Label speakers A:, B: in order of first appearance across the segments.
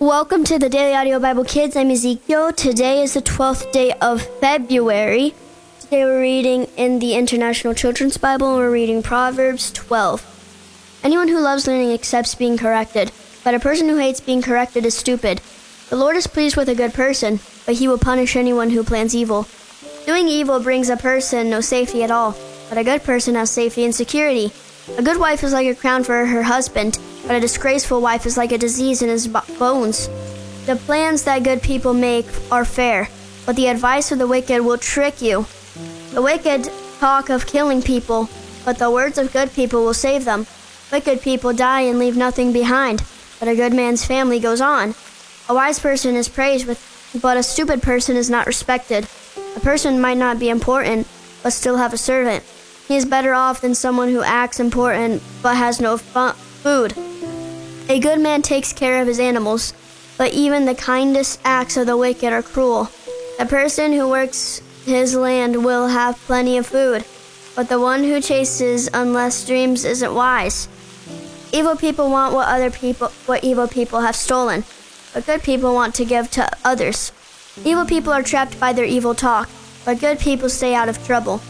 A: Welcome to the Daily Audio Bible Kids. I'm Ezekiel. Today is the 12th day of February. Today we're reading in the International Children's Bible and we're reading Proverbs 12. Anyone who loves learning accepts being corrected, but a person who hates being corrected is stupid. The Lord is pleased with a good person, but he will punish anyone who plans evil. Doing evil brings a person no safety at all, but a good person has safety and security. A good wife is like a crown for her husband, but a disgraceful wife is like a disease in his bones. The plans that good people make are fair, but the advice of the wicked will trick you. The wicked talk of killing people, but the words of good people will save them. Wicked people die and leave nothing behind, but a good man's family goes on. A wise person is praised, with, but a stupid person is not respected. A person might not be important, but still have a servant. He is better off than someone who acts important but has no fu- food. A good man takes care of his animals, but even the kindest acts of the wicked are cruel. The person who works his land will have plenty of food, but the one who chases unless dreams isn't wise. Evil people want what other people what evil people have stolen, but good people want to give to others. Evil people are trapped by their evil talk, but good people stay out of trouble.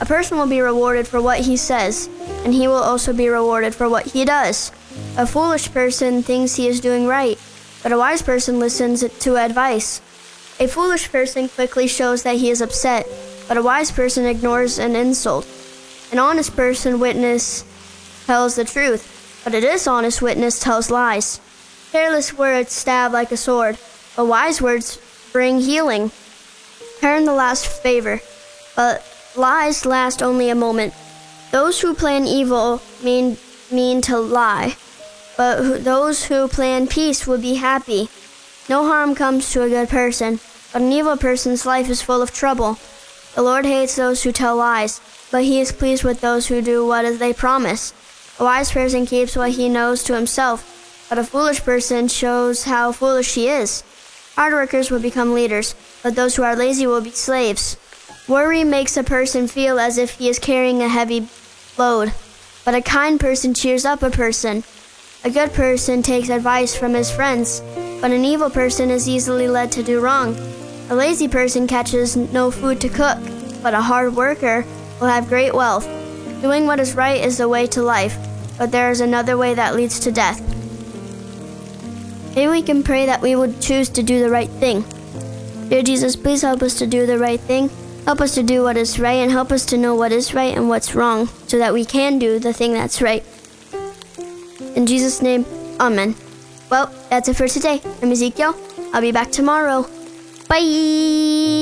A: A person will be rewarded for what he says, and he will also be rewarded for what he does. A foolish person thinks he is doing right, but a wise person listens to advice. A foolish person quickly shows that he is upset, but a wise person ignores an insult. An honest person witness tells the truth, but a dishonest witness tells lies. Careless words stab like a sword, but wise words bring healing. Turn the last favor, but lies last only a moment. Those who plan evil mean mean to lie, but those who plan peace will be happy. No harm comes to a good person, but an evil person's life is full of trouble. The Lord hates those who tell lies, but he is pleased with those who do what they promise. A wise person keeps what he knows to himself, but a foolish person shows how foolish he is. Hard workers will become leaders, but those who are lazy will be slaves. Worry makes a person feel as if he is carrying a heavy load, but a kind person cheers up a person. A good person takes advice from his friends, but an evil person is easily led to do wrong. A lazy person catches no food to cook, but a hard worker will have great wealth. Doing what is right is the way to life, but there is another way that leads to death. Maybe we can pray that we would choose to do the right thing. Dear Jesus, please help us to do the right thing. Help us to do what is right and help us to know what is right and what's wrong so that we can do the thing that's right. In Jesus' name, Amen. Well, that's it for today. I'm Ezekiel. I'll be back tomorrow. Bye.